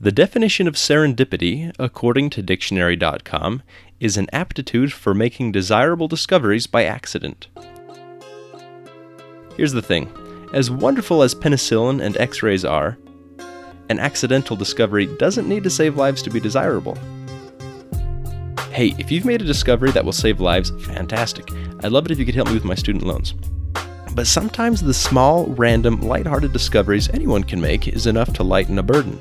The definition of serendipity, according to dictionary.com, is an aptitude for making desirable discoveries by accident. Here's the thing as wonderful as penicillin and x rays are, an accidental discovery doesn't need to save lives to be desirable. Hey, if you've made a discovery that will save lives, fantastic. I'd love it if you could help me with my student loans. But sometimes the small, random, lighthearted discoveries anyone can make is enough to lighten a burden.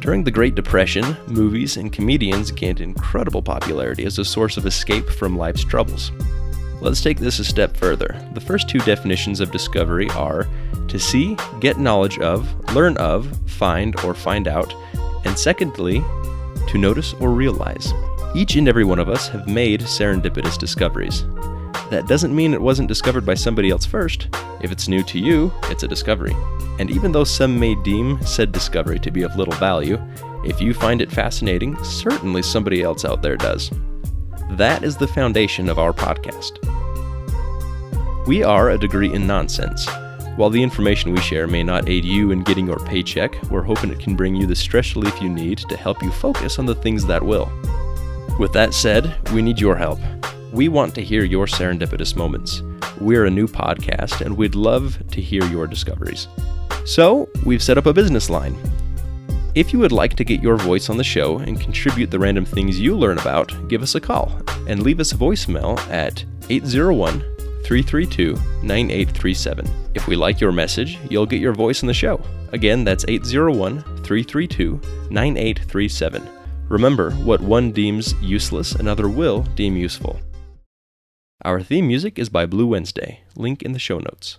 During the Great Depression, movies and comedians gained incredible popularity as a source of escape from life's troubles. Let's take this a step further. The first two definitions of discovery are to see, get knowledge of, learn of, find, or find out, and secondly, to notice or realize. Each and every one of us have made serendipitous discoveries. That doesn't mean it wasn't discovered by somebody else first. If it's new to you, it's a discovery. And even though some may deem said discovery to be of little value, if you find it fascinating, certainly somebody else out there does. That is the foundation of our podcast. We are a degree in nonsense. While the information we share may not aid you in getting your paycheck, we're hoping it can bring you the stress relief you need to help you focus on the things that will. With that said, we need your help. We want to hear your serendipitous moments. We're a new podcast and we'd love to hear your discoveries. So, we've set up a business line. If you would like to get your voice on the show and contribute the random things you learn about, give us a call and leave us a voicemail at 801 332 9837. If we like your message, you'll get your voice on the show. Again, that's 801 332 9837. Remember, what one deems useless, another will deem useful. Our theme music is by Blue Wednesday, link in the show notes.